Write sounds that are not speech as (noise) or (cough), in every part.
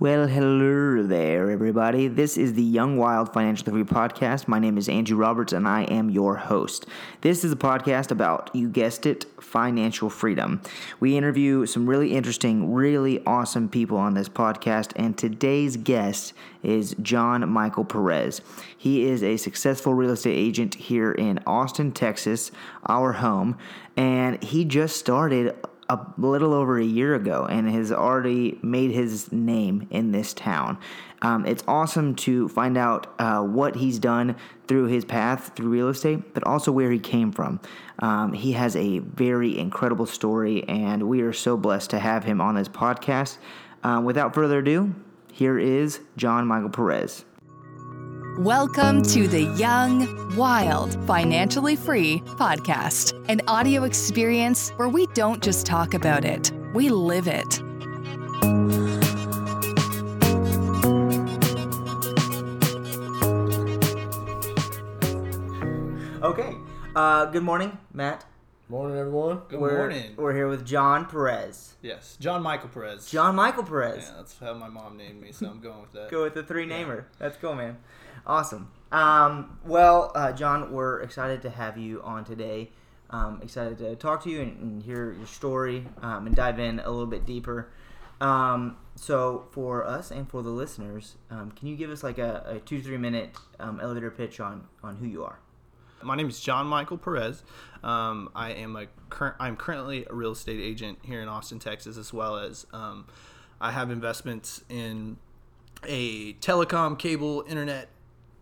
Well, hello there, everybody. This is the Young Wild Financially Free podcast. My name is Andrew Roberts, and I am your host. This is a podcast about, you guessed it, financial freedom. We interview some really interesting, really awesome people on this podcast, and today's guest is John Michael Perez. He is a successful real estate agent here in Austin, Texas, our home, and he just started a little over a year ago and has already made his name in this town. Um, it's awesome to find out uh, what he's done through his path through real estate, but also where he came from. Um, he has a very incredible story, and we are so blessed to have him on this podcast. Um, without further ado, here is John Michael Perez. Welcome to the Young, Wild, Financially Free podcast, an audio experience where we don't just talk about it, we live it. Okay. Uh, good morning, Matt. Morning, everyone. Good we're, morning. We're here with John Perez. Yes, John Michael Perez. John Michael Perez. Yeah, that's how my mom named me, so I'm going with that. (laughs) Go with the three namer. That's cool, man. Awesome. Um, well, uh, John, we're excited to have you on today. Um, excited to talk to you and, and hear your story um, and dive in a little bit deeper. Um, so, for us and for the listeners, um, can you give us like a, a two three minute um, elevator pitch on on who you are? My name is John Michael Perez. Um, I am a current. I'm currently a real estate agent here in Austin, Texas, as well as um, I have investments in a telecom, cable, internet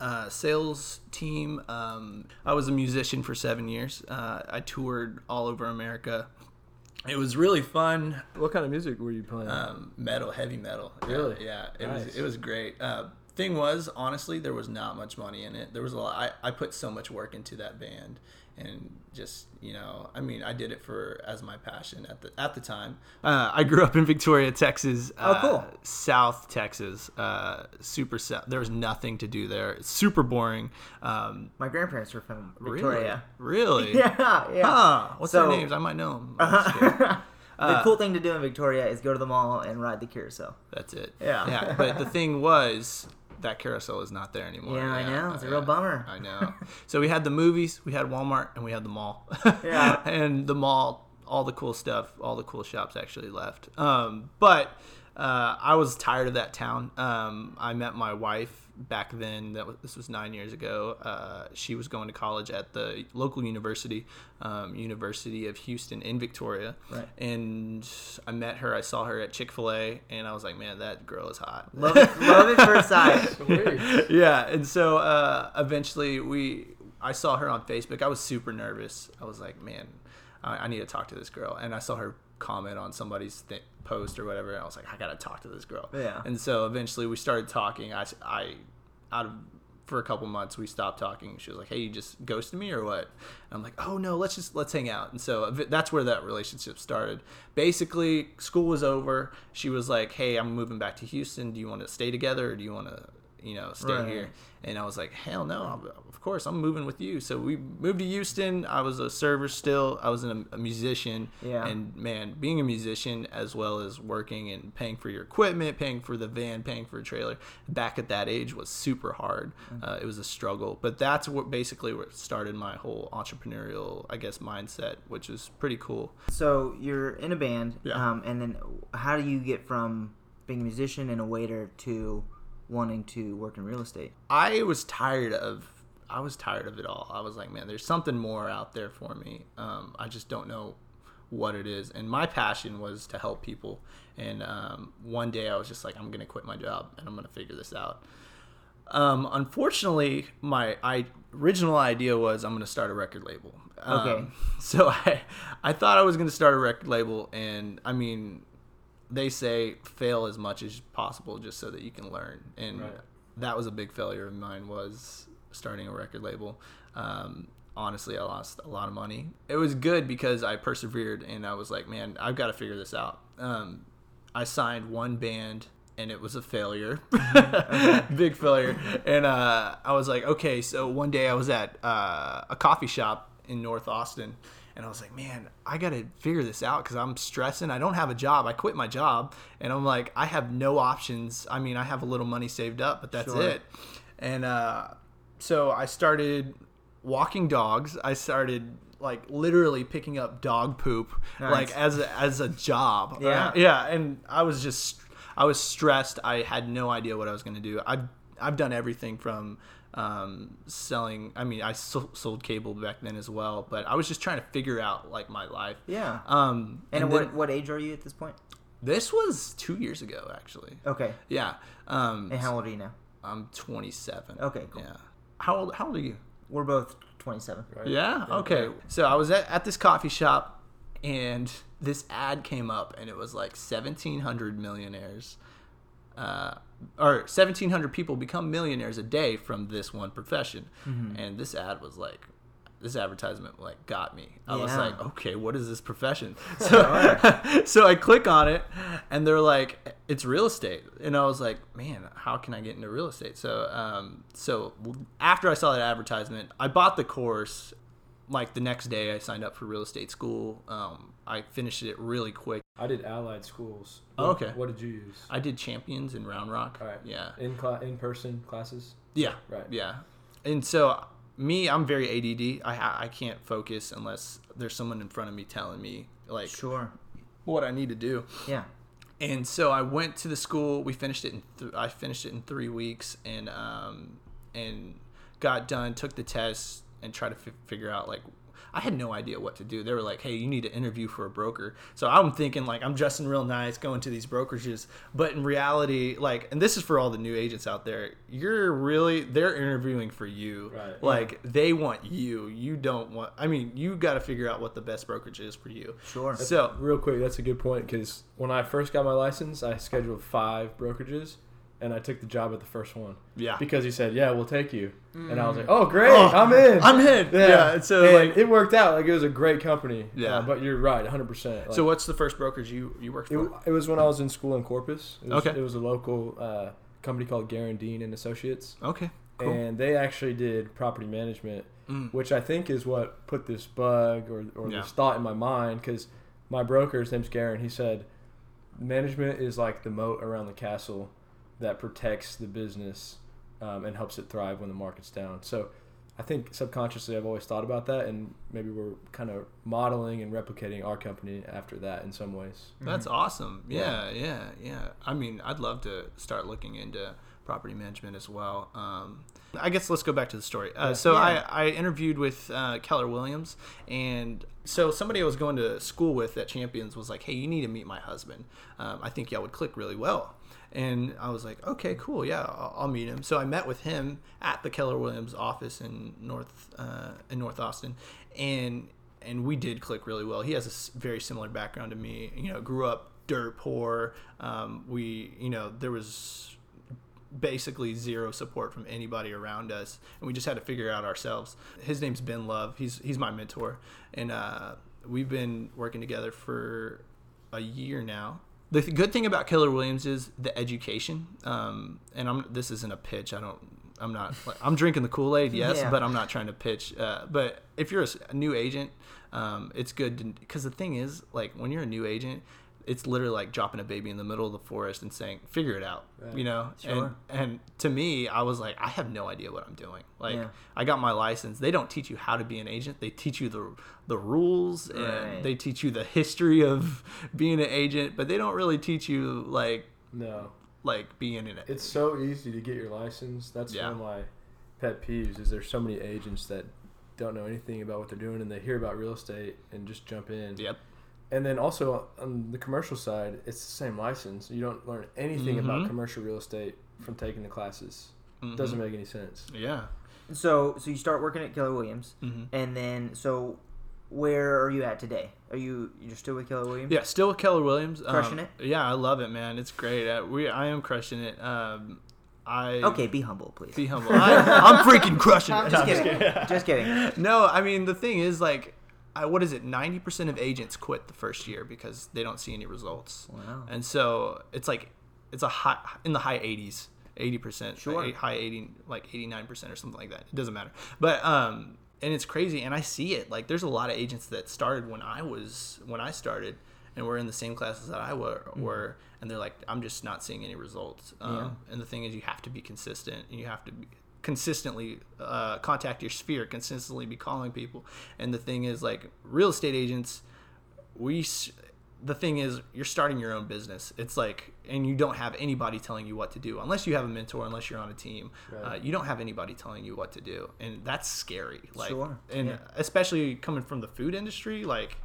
uh, sales team. Um, I was a musician for seven years. Uh, I toured all over America. It was really fun. What kind of music were you playing? Um, metal, heavy metal. Really? Yeah, it Nice. was it was great. Uh, thing was, honestly, there was not much money in it. There was a lot. I, I put so much work into that band, and just you know, I mean, I did it for as my passion at the at the time. Uh, I grew up in Victoria, Texas. Oh, cool. South Texas. Uh, super. South. There was nothing to do there. It's super boring. Um, My grandparents were from? Victoria. Really? (laughs) Yeah, yeah. Huh. What's So- their names? I might know them. (laughs) I'm the Uh, cool thing to do in Victoria is go to the mall and ride the carousel. That's it. Yeah. Yeah. But the thing was, that carousel is not there anymore. Yeah, I know. It's a real bummer. I know. (laughs) So we had the movies, we had Walmart, and we had the mall. (laughs) Yeah. (laughs) and the mall, all the cool stuff, all the cool shops actually left. Um, but uh, I was tired of that town. Um, I met my wife back then. That was, this was nine years ago. Uh, she was going to college at the local university, um, University of Houston in Victoria. Right. And I met her. I saw her at Chick Fil A, and I was like, "Man, that girl is hot." Love it, love it first sight. (laughs) Sweet. yeah, and so uh, eventually we, I saw her on Facebook. I was super nervous. I was like, man, I, I need to talk to this girl. And I saw her comment on somebody's th- post or whatever. And I was like, I gotta talk to this girl. Yeah. And so eventually we started talking. I, I out of for a couple months we stopped talking. She was like, "Hey, you just ghosted me or what?" And I'm like, "Oh no, let's just let's hang out." And so that's where that relationship started. Basically, school was over. She was like, "Hey, I'm moving back to Houston. Do you want to stay together or do you want to, you know, stay Right. here?" And I was like, "Hell no, I'm- of course I'm moving with you." So we moved to Houston. I was a server still. I was an, a musician. Yeah. And man, being a musician as well as working and paying for your equipment, paying for the van, paying for a trailer, back at that age was super hard. Uh, it was a struggle, but that's what basically what started my whole entrepreneurial, I guess, mindset, which is pretty cool. So you're in a band, Yeah. um, and then how do you get from being a musician and a waiter to wanting to work in real estate? I was tired of I was tired of it all. I was like, man, there's something more out there for me. Um, I just don't know what it is. And my passion was to help people. And um, one day I was just like, I'm gonna quit my job and I'm gonna figure this out. Um, unfortunately, my I, original idea was I'm gonna start a record label. Um, Okay. (laughs) So I I thought I was gonna start a record label, and I mean, they say fail as much as possible just so that you can learn, and Right. that was a big failure of mine was starting a record label. Um, honestly, I lost a lot of money. It was good because I persevered, and I was like, man, I've got to figure this out. Um, I signed one band and it was a failure, (laughs) big failure. And uh, I was like, okay. So one day I was at uh, a coffee shop in North Austin, and I was like, man, I got to figure this out because I'm stressing. I don't have a job. I quit my job, and I'm like, I have no options. I mean, I have a little money saved up, but that's Sure. it. And uh, so I started walking dogs. I started like literally picking up dog poop Nice. like as a, as a job. Yeah. yeah. And I was just I was stressed. I had no idea what I was going to do. I've I've done everything from um, selling. I mean, I so, sold cable back then as well, but I was just trying to figure out like my life. Yeah. Um, and and what then- what age are you at this point? this was two years ago, actually. Okay. Yeah. Um, And how old are you now? I'm 27. Okay, cool. Yeah. How old? How old are you? We're both 27. Right? Yeah. Okay. So I was at, at this coffee shop, and this ad came up, and it was like 1,700 millionaires, uh, or 1,700 people become millionaires a day from this one profession, Mm-hmm. and this ad was like. This advertisement like got me. I was like, okay, what is this profession? (laughs) So, (laughs) so I click on it, and they're like, it's real estate, and I was like, man, how can I get into real estate? So, um, so after I saw that advertisement, I bought the course. Like the next day, I signed up for real estate school. Um, I finished it really quick. I did allied schools. Oh, okay. What did you use? I did champions in Round Rock. All right. Yeah. In cla- in person classes. Yeah. Right. Yeah. And so me, I'm very ADD. I ha- I can't focus unless there's someone in front of me telling me like Sure. what I need to do. Yeah. And so I went to the school. We finished it in th- I finished it in three weeks, and um, and got done. Took the test and try to f- figure out like I had no idea what to do. They were like, "Hey, you need to interview for a broker." So I'm thinking like I'm dressing real nice, going to these brokerages, but in reality, like, and this is for all the new agents out there. You're really they're interviewing for you. Right. Like they want you. You don't want. I mean, you got to figure out what the best brokerage is for you. Sure. So Real quick, that's a good point because when I first got my license, I scheduled five brokerages, and I took the job at the first one. Yeah. Because he said, "Yeah, we'll take you," and I was like, "Oh, great, Oh, I'm in." I'm in. Yeah. and so and like it worked out. Like it was a great company. Yeah. Uh, but you're right, 100. percent So what's the first brokerage you you worked It, for? it was when I was in school in Corpus. It was, Okay. It was a local uh, company called Garandine and Associates, Okay, cool. and they actually did property management, Mm. which I think is what put this bug or, or Yeah. this thought in my mind. Because my broker, his name's Garen, he said management is like the moat around the castle that protects the business um, and helps it thrive when the market's down. So I think subconsciously I've always thought about that, and maybe we're kind of modeling and replicating our company after that in some ways. That's awesome. Yeah, yeah, yeah. I mean, I'd love to start looking into property management as well. Um, I guess let's go back to the story. Uh, so Yeah. I, I interviewed with uh, Keller Williams, and so somebody I was going to school with at Champions was like, "Hey, you need to meet my husband. Um, I think y'all would click really well." And I was like, "Okay, cool, yeah, I'll, I'll meet him." So I met with him at the Keller Williams office in North uh, in North Austin, and and we did click really well. He has a very similar background to me. You know, grew up dirt poor. Um, we, you know, there was basically zero support from anybody around us, and we just had to figure it out ourselves. His name's Ben Love. He's he's my mentor, and uh, we've been working together for a year now. The th- good thing about Keller Williams is the education. Um, and I'm this isn't a pitch. I don't. I'm not. Like, I'm drinking the Kool Aid, yes, Yeah. but I'm not trying to pitch. Uh, but if you're a, new agent, um, it's good because the thing is, like, when you're a new agent, it's literally like dropping a baby in the middle of the forest and saying, "Figure it out," you know. Sure. And and to me, I was like, I have no idea what I'm doing. Like, Yeah. I got my license. They don't teach you how to be an agent. They teach you the the rules and they teach you the history of (laughs) being an agent, but they don't really teach you like No, like being in it. it's so easy to get your license. That's Yeah. one of my pet peeves. Is there's so many agents that don't know anything about what they're doing and they hear about real estate and just jump in. Yep. And then also on the commercial side, it's the same license. You don't learn anything Mhm. about commercial real estate from taking the classes. Mhm. Doesn't make any sense. Yeah. So so you start working at Keller Williams, Mhm. and then so where are you at today? Are you you're still with Keller Williams? Yeah, still with Keller Williams. Um, Crushing it? Yeah, I love it, man. It's great. Uh, we, I am crushing it. Um, I Okay, be humble, please. Be humble. I, I'm freaking crushing it. (laughs) I'm just kidding. just kidding. No, I mean the thing is like, I, what is it? Ninety percent of agents quit the first year because they don't see any results. Wow. And so it's like, it's a high in the high eighties, eighty percent, Sure. high eighty, like eighty nine percent or something like that. It doesn't matter. But um, and it's crazy and i see it like there's a lot of agents that started when i was when i started and were in the same classes that i were, Mm-hmm. were and they're like i'm just not seeing any results um, and the thing is you have to be consistent and you have to be consistently uh, contact your sphere consistently be calling people and the thing is like real estate agents we the thing is you're starting your own business it's like and you don't have anybody telling you what to do unless you have a mentor unless you're on a team uh, you don't have anybody telling you what to do and that's scary like Sure. and Yeah. especially coming from the food industry like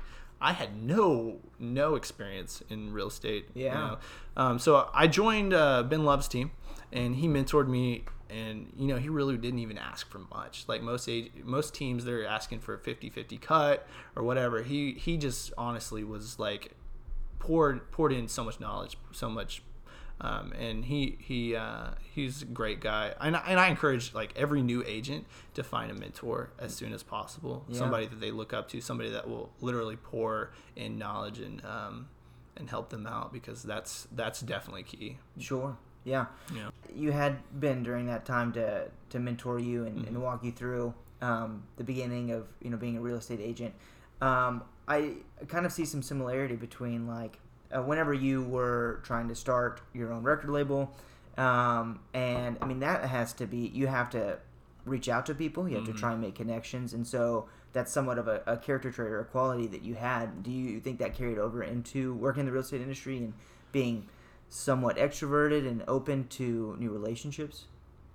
i had no no experience in real estate you Yeah. know? um, so i joined uh, ben love's team and he mentored me and you know he really didn't even ask for much. Like most age, most teams they're asking for a 50-50 cut or whatever. He he just honestly was like poured poured in so much knowledge so much um, and he he uh, he's a great guy. And, I- and I encourage like every new agent to find a mentor as soon as possible. Yeah. somebody that they look up to somebody that will literally pour in knowledge and um, and help them out because that's that's definitely key. Sure. Yeah. Yeah. You had Ben during that time to to mentor you and, Mm-hmm. and walk you through um, the beginning of you know being a real estate agent. Um, I kind of see some similarity between like uh, whenever you were trying to start your own record label, um, and I mean that has to be you have to reach out to people. You have Mm-hmm. to try and make connections, and so that's somewhat of a, a character trait or a quality that you had. Do you think that carried over into working in the real estate industry and being somewhat extroverted and open to new relationships?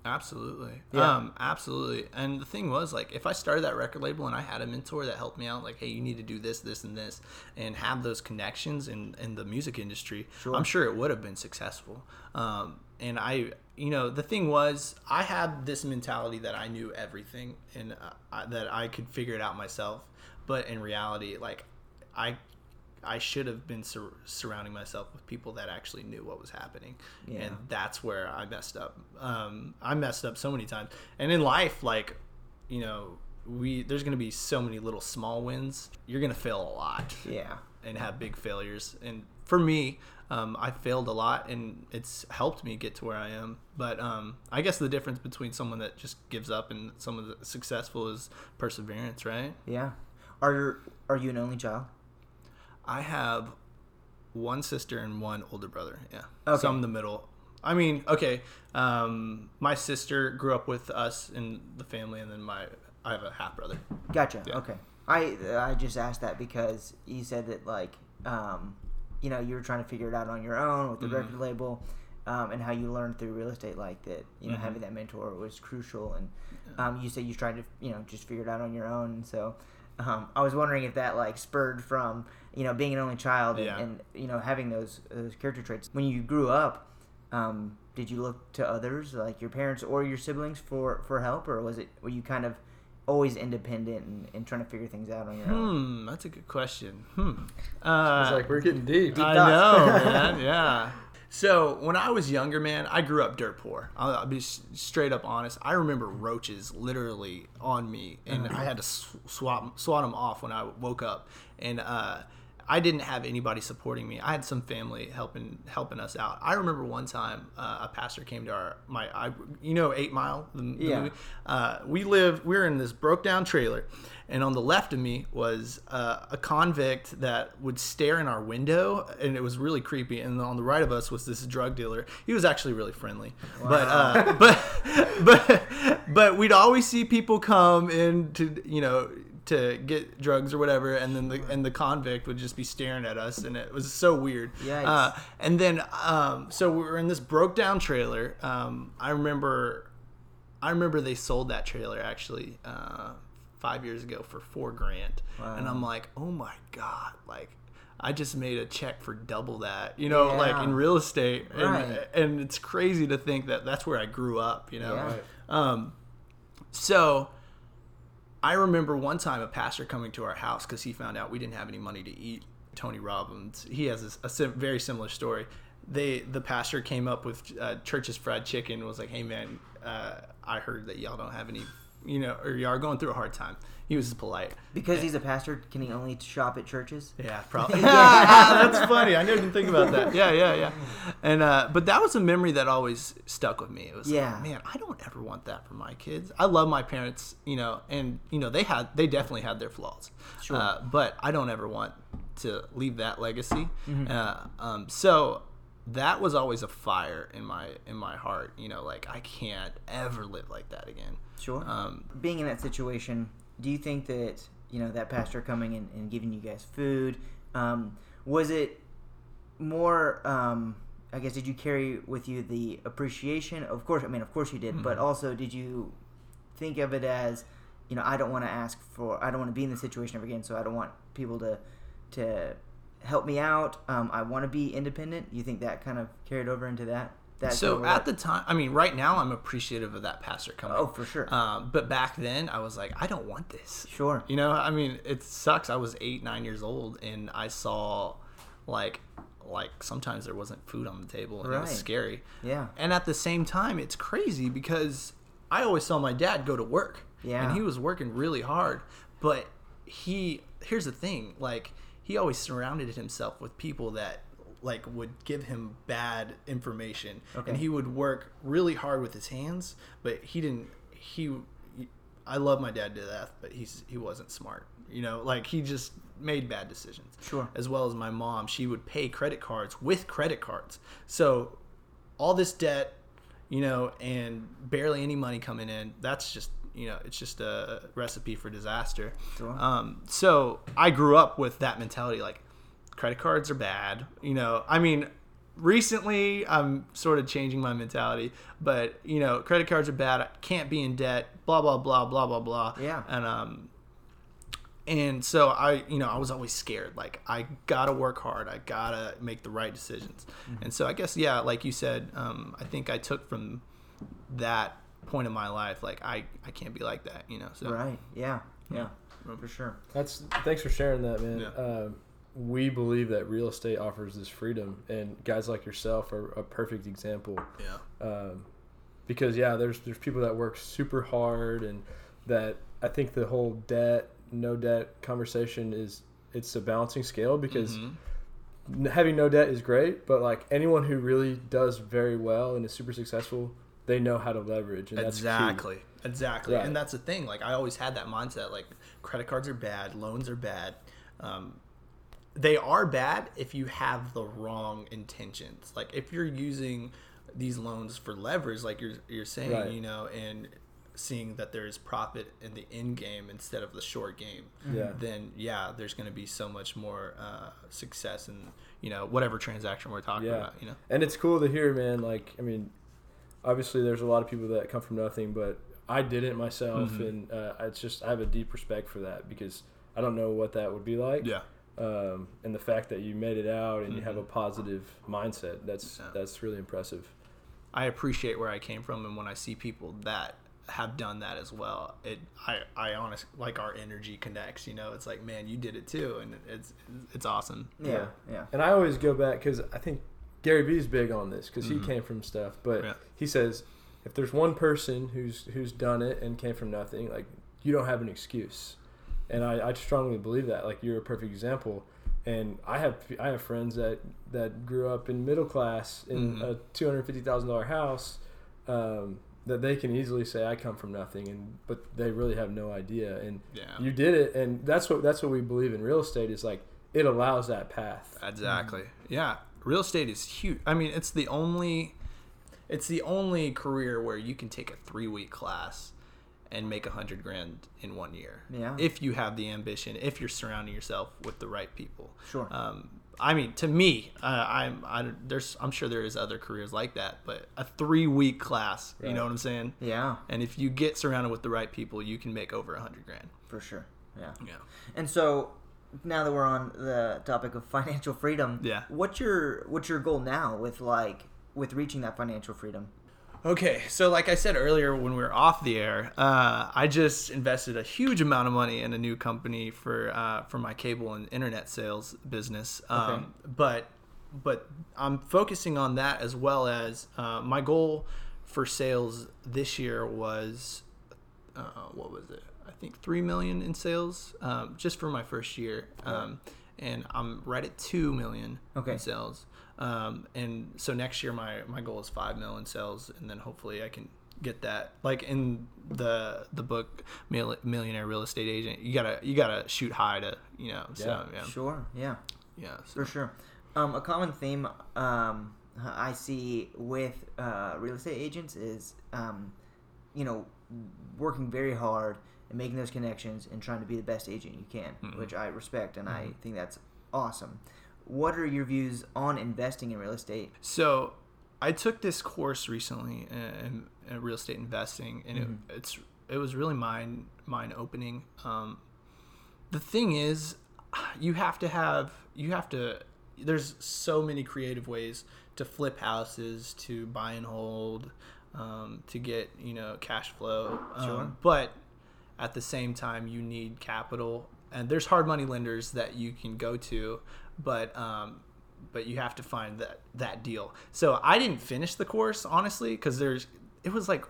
Absolutely. Yeah. Um, absolutely. And the thing was, like, if I started that record label and I had a mentor that helped me out, like, hey, you need to do this, this, and this, and have those connections in, in the music industry, Sure. I'm sure it would have been successful. Um, and I, you know, the thing was, I had this mentality that I knew everything and uh, I, that I could figure it out myself. But in reality, like, I I should have been sur- surrounding myself with people that actually knew what was happening, Yeah. and that's where I messed up. Um, I messed up so many times, and in life, like you know, we there's gonna be so many little small wins. You're gonna fail a lot Yeah. and have big failures. And for me, um, I failed a lot, and it's helped me get to where I am. But um, I guess the difference between someone that just gives up and someone that's successful is perseverance, right? Yeah. Are you are you an only child? I have one sister and one older brother. Yeah. Okay. So I'm the middle. I mean, okay. Um, my sister grew up with us in the family, and then my I have a half brother. Gotcha. Yeah. Okay. I I just asked that because you said that like um, you know you were trying to figure it out on your own with the Mm-hmm. record label, um, and how you learned through real estate like that. You know Mm-hmm. having that mentor was crucial, and um, you said you tried to you know just figure it out on your own. And so um, I was wondering if that like spurred from you know being an only child and, Yeah. and you know having those those character traits when you grew up. Um, did you look to others like your parents or your siblings for for help, or was it were you kind of always independent and, and trying to figure things out on your own? Hmm, that's a good question. Hmm. Uh, It's like we're getting deep. I thoughts. know, (laughs) man. Yeah. So when I was younger, man, I grew up dirt poor. I'll, I'll be s- straight up honest. I remember roaches literally on me, and I had to sw- swat swat them off when I woke up. And uh, I didn't have anybody supporting me. I had some family helping helping us out. I remember one time uh, a pastor came to our my I, you know Eight Mile the, the Yeah. movie. Uh, we lived we were in this broke down trailer, and on the left of me was uh, a convict that would stare in our window, and it was really creepy. And on the right of us was this drug dealer. He was actually really friendly, but uh, but (laughs) but but we'd always see people come in to you know to get drugs or whatever, and then the and the convict would just be staring at us, and it was so weird. Yikes. Uh, and then um, so we were in this broke down trailer. Um, I remember I remember they sold that trailer actually uh, five years ago for four grand, and I'm like, oh my god, like I just made a check for double that, you know, like in real estate, and, Right. and it's crazy to think that that's where I grew up, you know. Yeah. Right. Um, so I remember one time a pastor coming to our house because he found out we didn't have any money to eat. Tony Robbins, he has a, a very similar story. They, the pastor came up with uh, church's fried chicken. Was like, hey man, uh, I heard that y'all don't have any you know, or you are going through a hard time. He was polite. Because he's a pastor, can he only shop at churches? Yeah, (laughs) probably. (laughs) That's funny. I never even think about that. Yeah, yeah, yeah. And uh, but that was a memory that always stuck with me. It was Yeah. like, man, I don't ever want that for my kids. I love my parents, you know, and you know they had they definitely had their flaws. Sure. Uh, but I don't ever want to leave that legacy. Mm-hmm. Uh, um, so that was always a fire in my in my heart. You know, like I can't ever live like that again. Sure. Um, Being in that situation, do you think that you know that pastor coming in and giving you guys food um, was it more? Um, I guess did you carry with you the appreciation? Of course, I mean, of course you did, but also did you think of it as, you know, I don't want to ask for, I don't want to be in this situation ever again, so I don't want people to to help me out. Um, I want to be independent. You think that kind of carried over into that? That so at the time, I mean, right now I'm appreciative of that pastor coming. oh, for sure, Um, but back then, I was like, I don't want this. sure, You know, I mean, it sucks. I was eight, nine years old, and I saw, like, like sometimes there wasn't food on the table, and it was scary. yeah, And at the same time, it's crazy because I always saw my dad go to work, Yeah. and he was working really hard. But he, here's the thing, like, he always surrounded himself with people that like would give him bad information Okay. and he would work really hard with his hands but he didn't he i love my dad to death but he's he wasn't smart you know like he just made bad decisions Sure. as well as my mom she would pay credit cards with credit cards so all this debt you know and barely any money coming in that's just you know it's just a recipe for disaster Sure. um, so i grew up with that mentality like credit cards are bad you know i mean recently i'm sort of changing my mentality but you know credit cards are bad I can't be in debt blah blah blah blah blah blah Yeah. and um and so i you know i was always scared like i gotta work hard i gotta make the right decisions Mm-hmm. and so i guess yeah like you said um i think i took from that point in my life like i i can't be like that you know so right, yeah, yeah, for sure. That's thanks for sharing that, man. Yeah. Um, we believe that real estate offers this freedom, and guys like yourself are a perfect example. yeah Um, because yeah, there's there's people that work super hard, and that I think the whole debt, no debt conversation is it's a balancing scale because Mhm. having no debt is great, but like anyone who really does very well and is super successful, they know how to leverage, and exactly exactly Right. and that's the thing like i always had that mindset like credit cards are bad loans are bad um, they are bad if you have the wrong intentions like if you're using these loans for leverage like you're, you're saying Right. you know and seeing that there's profit in the end game instead of the short game Yeah. then yeah there's going to be so much more uh, success in you know whatever transaction we're talking Yeah. about you know And it's cool to hear, man. Like, I mean, obviously, there's a lot of people that come from nothing, but I did it myself, Mhm. and uh, it's just I have a deep respect for that because I don't know what that would be like. yeah Um, and the fact that you made it out and you have a Mhm. positive mindset, that's Yeah. that's really impressive. I appreciate where I came from, and when I see people that have done that as well, it I I honestly like our energy connects. You know, it's like man, you did it too, and it's it's awesome. Yeah, yeah, And I always go back because I think Gary Vee's big on this because Mhm. he came from stuff. But Yeah. he says if there's one person who's who's done it and came from nothing, like you don't have an excuse. And I, I strongly believe that. Like you're a perfect example. And I have I have friends that that grew up in middle class in Mhm. a two hundred fifty thousand dollar house. Um, that they can easily say I come from nothing, and but they really have no idea. And Yeah, you did it, and that's what that's what we believe in real estate is like it allows that path. exactly. Yeah, real estate is huge. I mean, it's the only it's the only career where you can take a three week class and make a hundred grand in one year. Yeah. if you have the ambition, if you're surrounding yourself with the right people. Sure. Um, I mean, to me, uh, I'm I, there's I'm sure there is other careers like that, but a three week class, you know what I'm saying? yeah, And if you get surrounded with the right people, you can make over a hundred grand. for sure. Yeah. Yeah. And so now that we're on the topic of (laughs) financial freedom, Yeah. what's your what's your goal now with like with reaching that financial freedom? Okay, so like I said earlier when we were off the air, uh, I just invested a huge amount of money in a new company for uh, for my cable and internet sales business. Um, But but I'm focusing on that as well as uh, my goal for sales this year was uh, what was it? I think three million in sales um, just for my first year, um, and I'm right at two million Okay. in sales. Um, and so next year my my goal is five million in sales, and then hopefully I can get that. Like in the the book Millionaire Real Estate Agent, you gotta you gotta shoot high to you know. So yeah, Sure. Yeah. yeah. So. For sure. Um, a common theme um, I see with uh, real estate agents is, um, you know, working very hard and making those connections and trying to be the best agent you can, Mm-hmm. which I respect and I think that's awesome. What are your views on investing in real estate? So, I took this course recently in, in real estate investing, and it, it's it was really mind mind opening. Um, the thing is, you have to have you have to. There's so many creative ways to flip houses, to buy and hold, um, to get you know cash flow. Sure. Um, but at the same time, you need capital, and there's hard money lenders that you can go to, but um, but you have to find that that deal. So I didn't finish the course honestly because there's it was like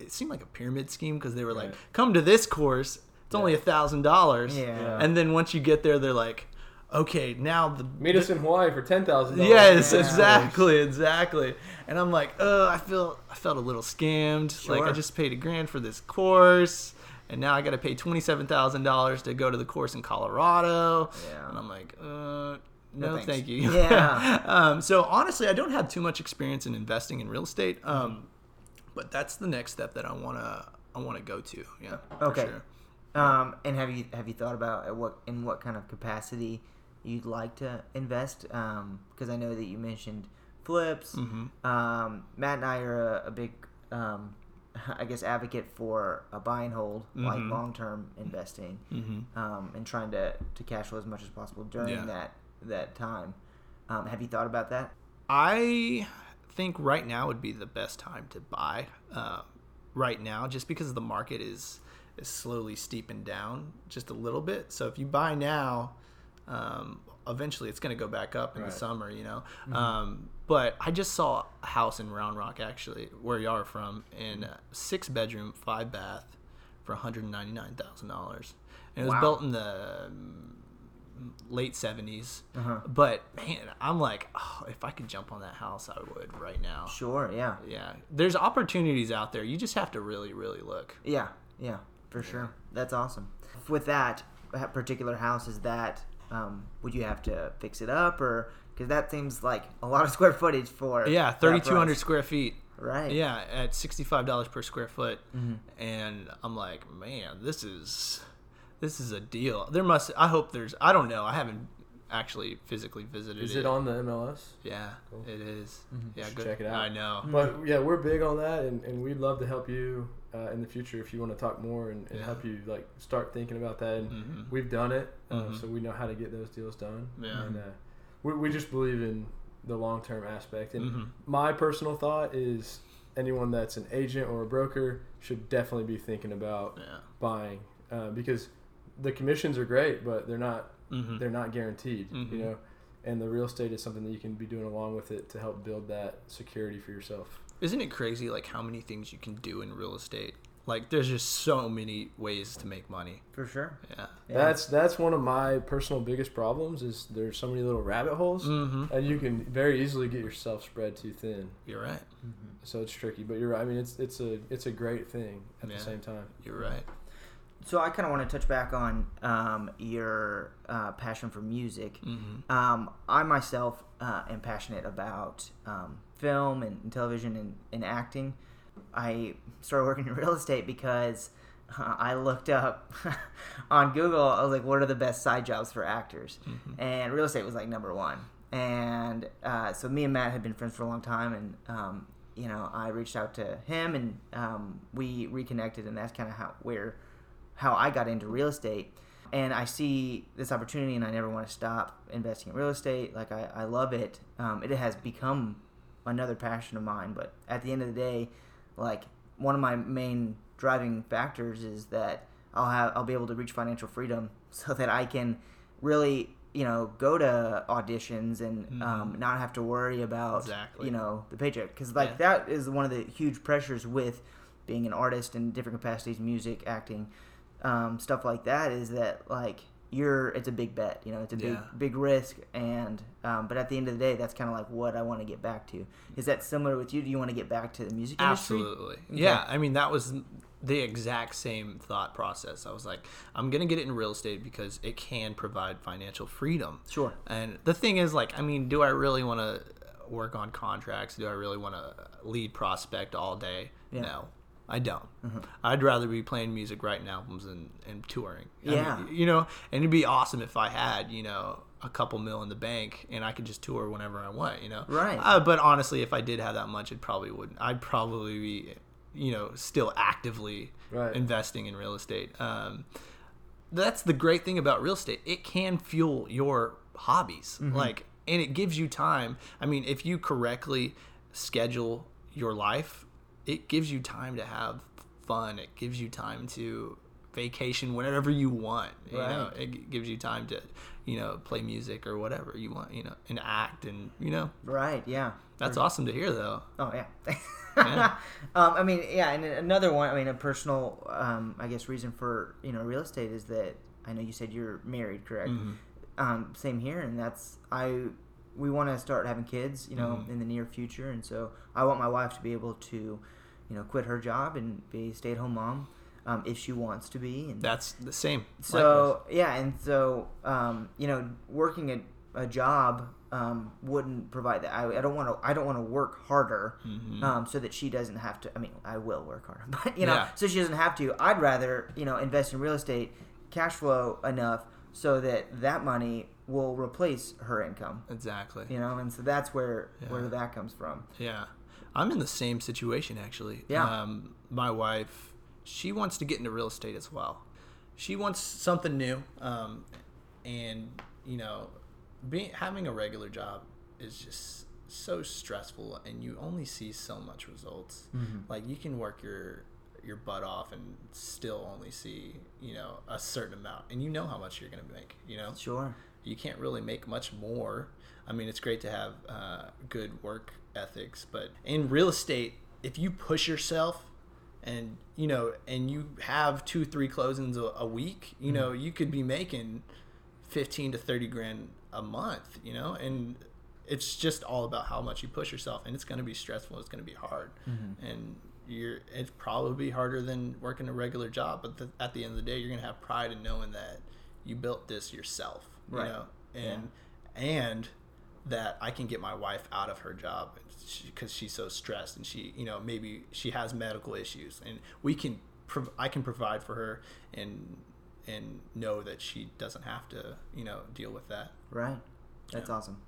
it seemed like a pyramid scheme because they were like come to this course it's only a thousand dollars and then once you get there they're like okay now the Meet us in Hawaii for ten thousand. Yes, Yeah. exactly, exactly. And I'm like, oh, I feel I felt a little scammed. Like I just paid a grand for this course, and now I got to pay twenty seven thousand dollars to go to the course in Colorado. Yeah. And I'm like, uh, no, thanks. thank you. Yeah. (laughs) um, so honestly, I don't have too much experience in investing in real estate. Um, but that's the next step that I wanna I wanna go to. Yeah. Okay. sure. Um, and have you have you thought about what in what kind of capacity you'd like to invest? Because I know that you mentioned flips. Mm-hmm. Um, Matt and I are a, a big, um, I guess, advocate for a buy and hold, like Mhm. long term investing, Mm-hmm. um, and trying to, to cash flow as much as possible during Yeah. that that time. Um, have you thought about that? I think right now would be the best time to buy. Uh, right now, just because the market is is slowly steeping down just a little bit. So if you buy now, um, eventually it's going to go back up in the summer. You know. Um, but I just saw a house in Round Rock, actually, where y'all are from, in a six bedroom, five bath, for one hundred ninety nine thousand dollars. And it was Wow. built in the um, late 70s Uh-huh. but man i'm like oh, if i could jump on that house i would right now Sure. Yeah. yeah there's opportunities out there you just have to really really look Yeah. Yeah. For sure. That's awesome. With that that particular house, is that um, would you have to fix it up or because that seems like a lot of (laughs) square footage for yeah 3200 square feet Right. yeah at $65 per square foot Mm-hmm. and i'm like man this is this is a deal there must i hope there's i don't know i haven't actually physically visited Is it on the MLS? yeah it is. yeah Should good check it out. i know But yeah, we're big on that, and, and we'd love to help you uh, in the future if you want to talk more and, and Yeah. help you like start thinking about that. And Mhm. we've done it, uh, Mhm. so we know how to get those deals done. Yeah. And uh, we, we just believe in the long term aspect. And Mhm. my personal thought is anyone that's an agent or a broker should definitely be thinking about yeah buying uh, because the commissions are great, but they're not Mhm. they're not guaranteed. You know. And the real estate is something that you can be doing along with it to help build that security for yourself. Isn't it crazy like how many things you can do in real estate? Like there's just so many ways to make money. For sure. Yeah. Yeah. That's that's one of my personal biggest problems is there's so many little rabbit holes Mm-hmm. and you can very easily get yourself spread too thin. You're right. So it's tricky, but you're right. I mean, it's it's a it's a great thing at Yeah. the same time. You're right. So I kind of want to touch back on um, your uh, passion for music. Mm-hmm. Um, I myself uh, am passionate about um, film and, and television and, and acting. I started working in (laughs) real estate because uh, I looked up (laughs) on Google. I was like, "What are the best side jobs for actors?" And real estate was like number one. And uh, so me and Matt had been friends for a long time, and um, you know, I reached out to him, and um, we reconnected, and that's kind of how where how I got into real estate. And I see this opportunity, and I never want to stop investing in real estate. Like I, I love it. Um, it has become another passion of mine. But at the end of the day, like one of my main driving factors is that I'll have I'll be able to reach financial freedom (laughs) so that I can really you know go to auditions and um, not have to worry about Exactly. you know the paycheck because like Yeah. that is one of the huge pressures with being an artist in different capacities, music, acting, um, stuff like that, is that like you're it's a big bet. You know, it's a big Yeah. big risk, and um, but at the end of the day, that's kind of like what I want to get back to. Is that similar with you? Do you want to get back to the music industry? Absolutely. Yeah. I mean, that was the exact same thought process. I was like, I'm going to get it in real estate because it can provide financial freedom. Sure. And the thing is, like, I mean, do I really want to work on contracts? Do I really want to lead prospect all day? Yeah. No. I don't. I'd rather be playing music, writing albums, and, and touring. I mean, Yeah. you know, and it'd be awesome if I had, you know, a couple mil in the bank and I could just tour whenever I want, you know? Right. Uh, but honestly, if I did have that much, it probably wouldn't. I'd probably be, you know, still actively Right. investing in real estate. Um, that's the great thing about real estate. It can fuel your hobbies. Like, and it gives you time. I mean, if you correctly schedule your life, it gives you time to have fun. It gives you time to vacation whenever you want. You know, Right. it gives you time to, you know, play music or whatever you want. You know, and act and you know, Right. Yeah. that's awesome to hear though. Oh yeah. Yeah. (laughs) um, I mean, yeah, and another one. I mean, a personal, um, I guess, reason for you know real estate is that I know you said you're married, correct? Mm-hmm. Um, same here, and that's I. We want to start having kids, you know, Mm-hmm. in the near future, and so I want my wife to be able to, you know, quit her job and be a stay-at-home mom, um, if she wants to be, and That's the same. so yeah, and so um, you know, working a, a job um, wouldn't provide that. I, I don't want to. I don't want to work harder, um, so that she doesn't have to. I mean, I will work harder, (laughs) but you know, Yeah. so she doesn't have to. I'd rather you know invest in real estate, cash flow enough so that that money will replace her income. exactly. You know, and so that's where where that comes from. Yeah. I'm in the same situation actually. Yeah. Um, my wife, she wants to get into real estate as well. She wants something new. Um, and you know, being having a regular job is just so stressful and you only see so much results. Like you can work your your butt off and still only see, you know, a certain amount and you know how much you're going to make, you know? Sure. You can't really make much more. I mean, it's great to have uh, good work ethics, but in real estate, if you push yourself and you know, and you have two, three closings a, a week, you know, you could be making fifteen to thirty grand a month, you know, and it's just all about how much you push yourself, and it's going to be stressful. It's going to be hard, and you're it's probably harder than working a regular job. But the, at the end of the day, you're going to have pride in knowing that you built this yourself, you Right. know, and and that I can get my wife out of her job because she's so stressed and she, you know, maybe she has medical issues, and we can, prov- I can provide for her and and know that she doesn't have to, you know, deal with that. Right. That's awesome.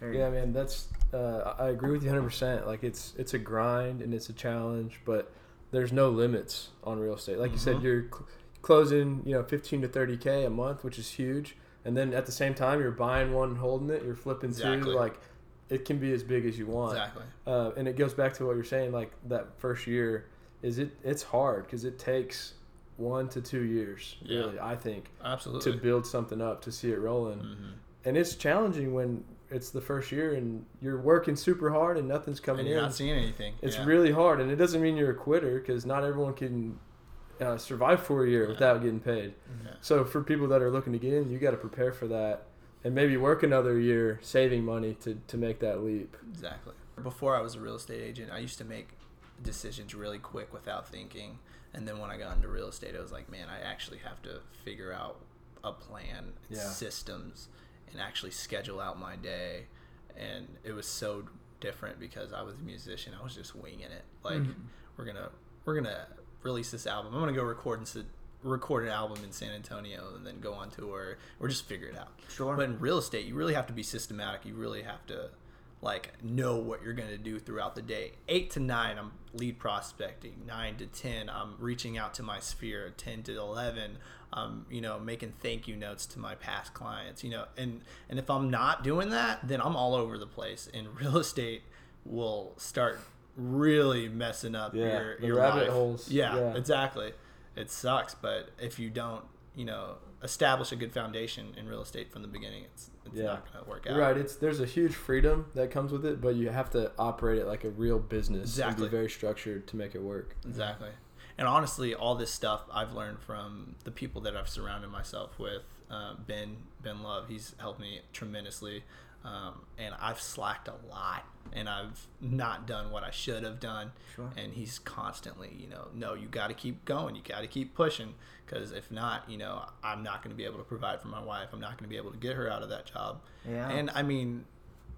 Very Yeah, man, that's uh, I agree with you 100. percent Like it's it's a grind and it's a challenge, but there's no limits on real estate. Like you said, you're cl- closing you know 15 to 30 k a month, which is huge, and then at the same time you're buying one and holding it. You're flipping Exactly. two. Like it can be as big as you want. Exactly. Uh, and it goes back to what you're saying. Like that first year is it it's hard because it takes one to two years. Yeah. Really, I think Absolutely. to build something up to see it rolling Mm-hmm. and it's challenging when it's the first year and you're working super hard and nothing's coming and you're in not seeing anything. it's Yeah. really hard and it doesn't mean you're a quitter because not everyone can uh, survive for a year without getting paid Yeah. so for people that are looking to get in you got to prepare for that and maybe work another year saving money to, to make that leap Exactly. Before I was a real estate agent, I used to make decisions really quick without thinking. And then when I got into real estate, I was like, man, I actually have to figure out a plan, Yeah. systems, and actually schedule out my day. And it was so different because I was a musician. I was just winging it. Like, we're gonna we're gonna release this album. I'm gonna go record and record an album in San Antonio and then go on tour or just figure it out. Sure. But in real estate, you really have to be systematic. You really have to like know what you're going to do throughout the day. 8 to 9 I'm lead prospecting. 9 to 10 I'm reaching out to my sphere. 10 to 11 I'm, you know, making thank you notes to my past clients, you know. And and if I'm not doing that, then I'm all over the place and real (laughs) estate will start really messing up Yeah, your the your rabbit life. holes. Yeah, Yeah. exactly. It sucks, but if you don't, you know establish a good foundation in real estate from the beginning, it's it's Yeah. not going to work out. Right. It's there's a huge freedom that comes with it, but you have to operate it like a real business Exactly. and be very structured to make it work. Exactly. And honestly, all this stuff I've learned from the people that I've surrounded myself with. Uh, ben Ben Love, he's helped me tremendously, um, and I've slacked a lot, and I've not done what I should have done. Sure. And he's constantly, you know, no, you got to keep going, you got to keep pushing, because if not, you know, I'm not going to be able to provide for my wife. I'm not going to be able to get her out of that job. Yeah. And I mean,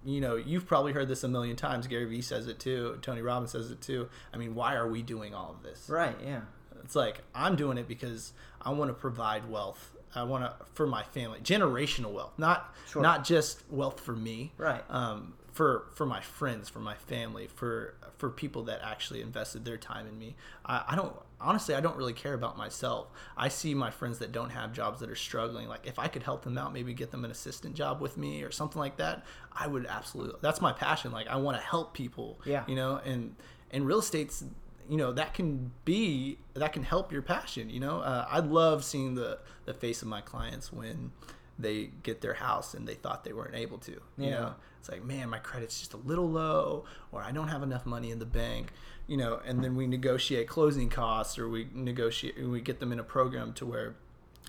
you know, you've probably heard this a million times. Gary Vee says it too. Tony Robbins says it too. I mean, why are we doing all of this? Right. Yeah. It's like I'm doing it because I want to provide wealth. I want to for my family, generational wealth, not Sure. not just wealth for me. Right. Um, for for my friends, for my family, for for people that actually invested their time in me. I, I don't honestly, I don't really care about myself. I see my friends that don't have jobs that are struggling. Like if I could help them out, maybe get them an assistant job with me or something like that, I would absolutely. That's my passion. Like I want to help people. Yeah. You know, and and real estate's you know that can be that can help your passion you know uh, i love seeing the the face of my clients when they get their house and they thought they weren't able to you Yeah. know it's like man my credit's just a little low or i don't have enough money in the bank you know and then we negotiate closing costs or we negotiate we get them in a program to where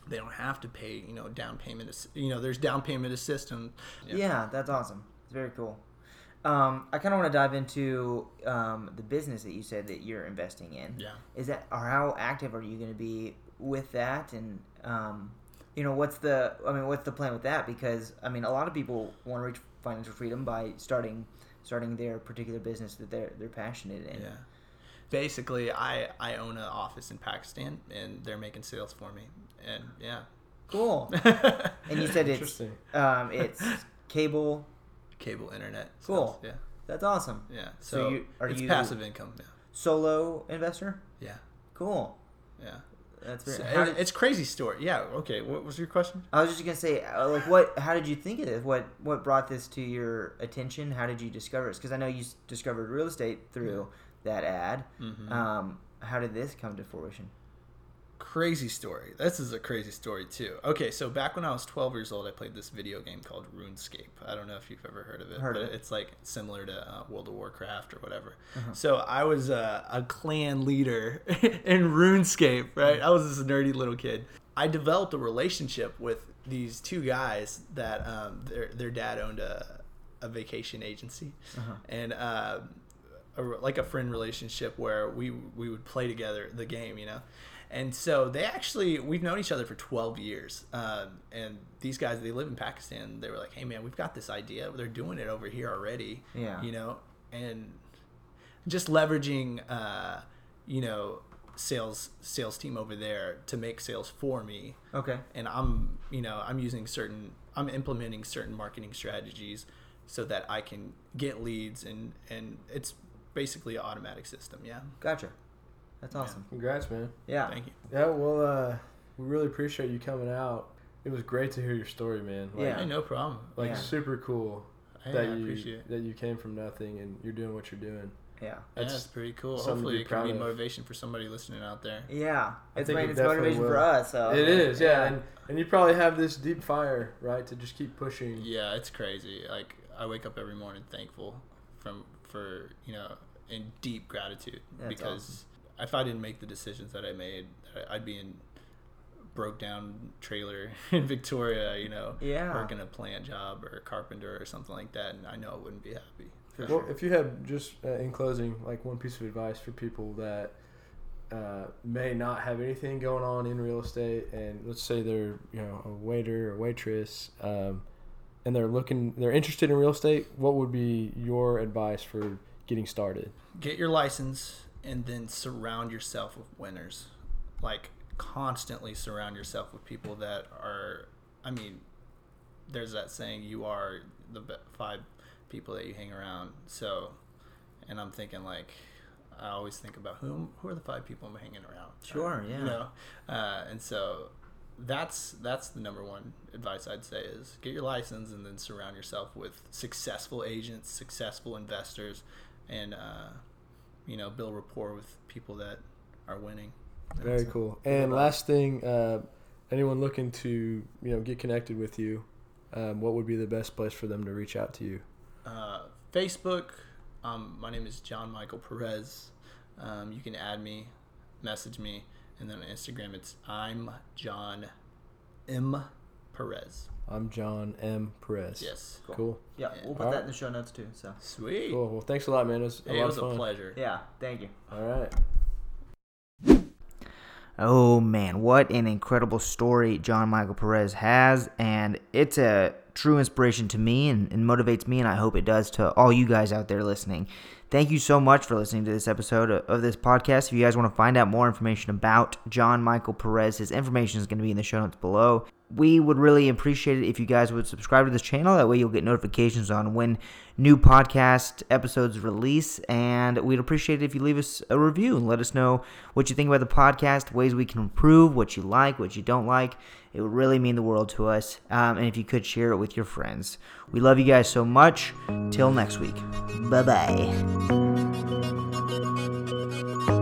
they don't have to pay you know down payment you know there's down payment assistance Yeah, that's awesome. It's very cool. Um, I kind of want to dive into um, the business that you said that you're investing in. Yeah. Is that or how active are you going to be with that? And um, you know, what's the I mean, what's the plan with that? Because I mean, a lot of people want to reach financial freedom by starting starting their particular business that they're they're passionate in. Yeah. Basically, I I own an office in Pakistan, and they're making sales for me, and yeah. Cool. (laughs) and you said it's um, it's cable. Cable internet. Cool. Yeah. That's awesome. Yeah. So So, you- are it's you- passive income. Yeah. Solo investor. Yeah. Cool. Yeah. That's very. So, how did- it's crazy story. Yeah. Okay. What was your question? I was just gonna say, uh, like, what? How did you think of this? What What brought this to your attention? How did you discover this? Because I know you s- discovered real estate through that ad. Mm-hmm. Um, how did this come to fruition? Crazy story. This is a crazy story too. Okay, so back when I was 12 years old, I played this video game called RuneScape. I don't know if you've ever heard of it, Heard but of it. it's like similar to uh, World of Warcraft or whatever. Uh-huh. So I was a, a clan leader (laughs) in RuneScape, right? I was this nerdy little kid. I developed a relationship with these two guys that um, their their dad owned a a vacation agency, Uh-huh. and. Uh, a, like a friend relationship where we we would play together the game, you know. And so they actually we've known each other for 12 years. Um, and these guys they live in Pakistan. They were like, "Hey man, we've got this idea. They're doing it over here already." Yeah. You know, and just leveraging uh, you know, sales sales team over there to make sales for me Okay. and I'm you know I'm using certain I'm implementing certain marketing strategies so that I can get leads and and it's basically an automatic system. Yeah. Gotcha. That's awesome. Congrats, man. Yeah. Thank you. Yeah, well, uh, we really appreciate you coming out. It was great to hear your story, man. Like, Yeah. Hey, no problem. Like Yeah. super cool Hey, that I you appreciate that you came from nothing and you're doing what you're doing. Yeah. Yeah, That's that's pretty cool. Hopefully, it can be of. motivation for somebody listening out there. Yeah. It's think made it it's definitely motivation for us. So it is, yeah, and and you probably have this deep fire, right, to just keep pushing. Yeah, it's crazy. Like I wake up every morning thankful from for you know in deep gratitude That's because if I didn't make the decisions that I made, I- I'd be in broke down trailer (laughs) in Victoria, you know, Yeah. working a plant job or a carpenter or something like that, and I know I wouldn't be happy. For Well, sure. if you had just uh, in closing, like one piece of advice for people that uh, may not have anything going on in real estate, and let's say they're you know a waiter or waitress, um, and they're looking, they're interested in real estate. What would be your advice for getting started? Get your license and then surround yourself with winners. Like constantly surround yourself with people that are. I mean, there's that saying, "You are the five people that you hang around." So, and I'm thinking like, I always think about who who are the five people I'm hanging around. Sure, yeah. You know, uh, and so that's that's the number one advice I'd say is get your license and then surround yourself with successful agents, successful investors, and uh, you know build rapport with people that are winning. Very cool. And last thing, uh, anyone looking to you know get connected with you, um, what would be the best place for them to reach out to you? Uh, Facebook. Um, my name is John Michael Perez. Um, you can add me, message me, and then on Instagram it's I'm John M Perez. I'm John M. Perez. Yes. Cool. Yeah, we'll put All that right. in the show notes too. So Sweet. Cool. Well, thanks a lot, man. It was a Hey, lot it was of a pleasure. yeah, thank you. All right. Oh man, what an incredible story John Michael Perez has, and it's a true inspiration to me and, and motivates me, and I hope it does to all you guys out there listening. Thank you so much for listening to this episode of, this podcast. If you guys want to find out more information about John Michael Perez, his information is going to be in the show notes below. We would really appreciate it if you guys would subscribe to this channel. That way, you'll get notifications on when new podcast episodes release. And we'd appreciate it if you leave us a review and let us know what you think about the podcast, ways we can improve, what you like, what you don't like. It would really mean the world to us. Um, and if you could share it with your friends. We love you guys so much. Till next week. Bye bye. Thank you.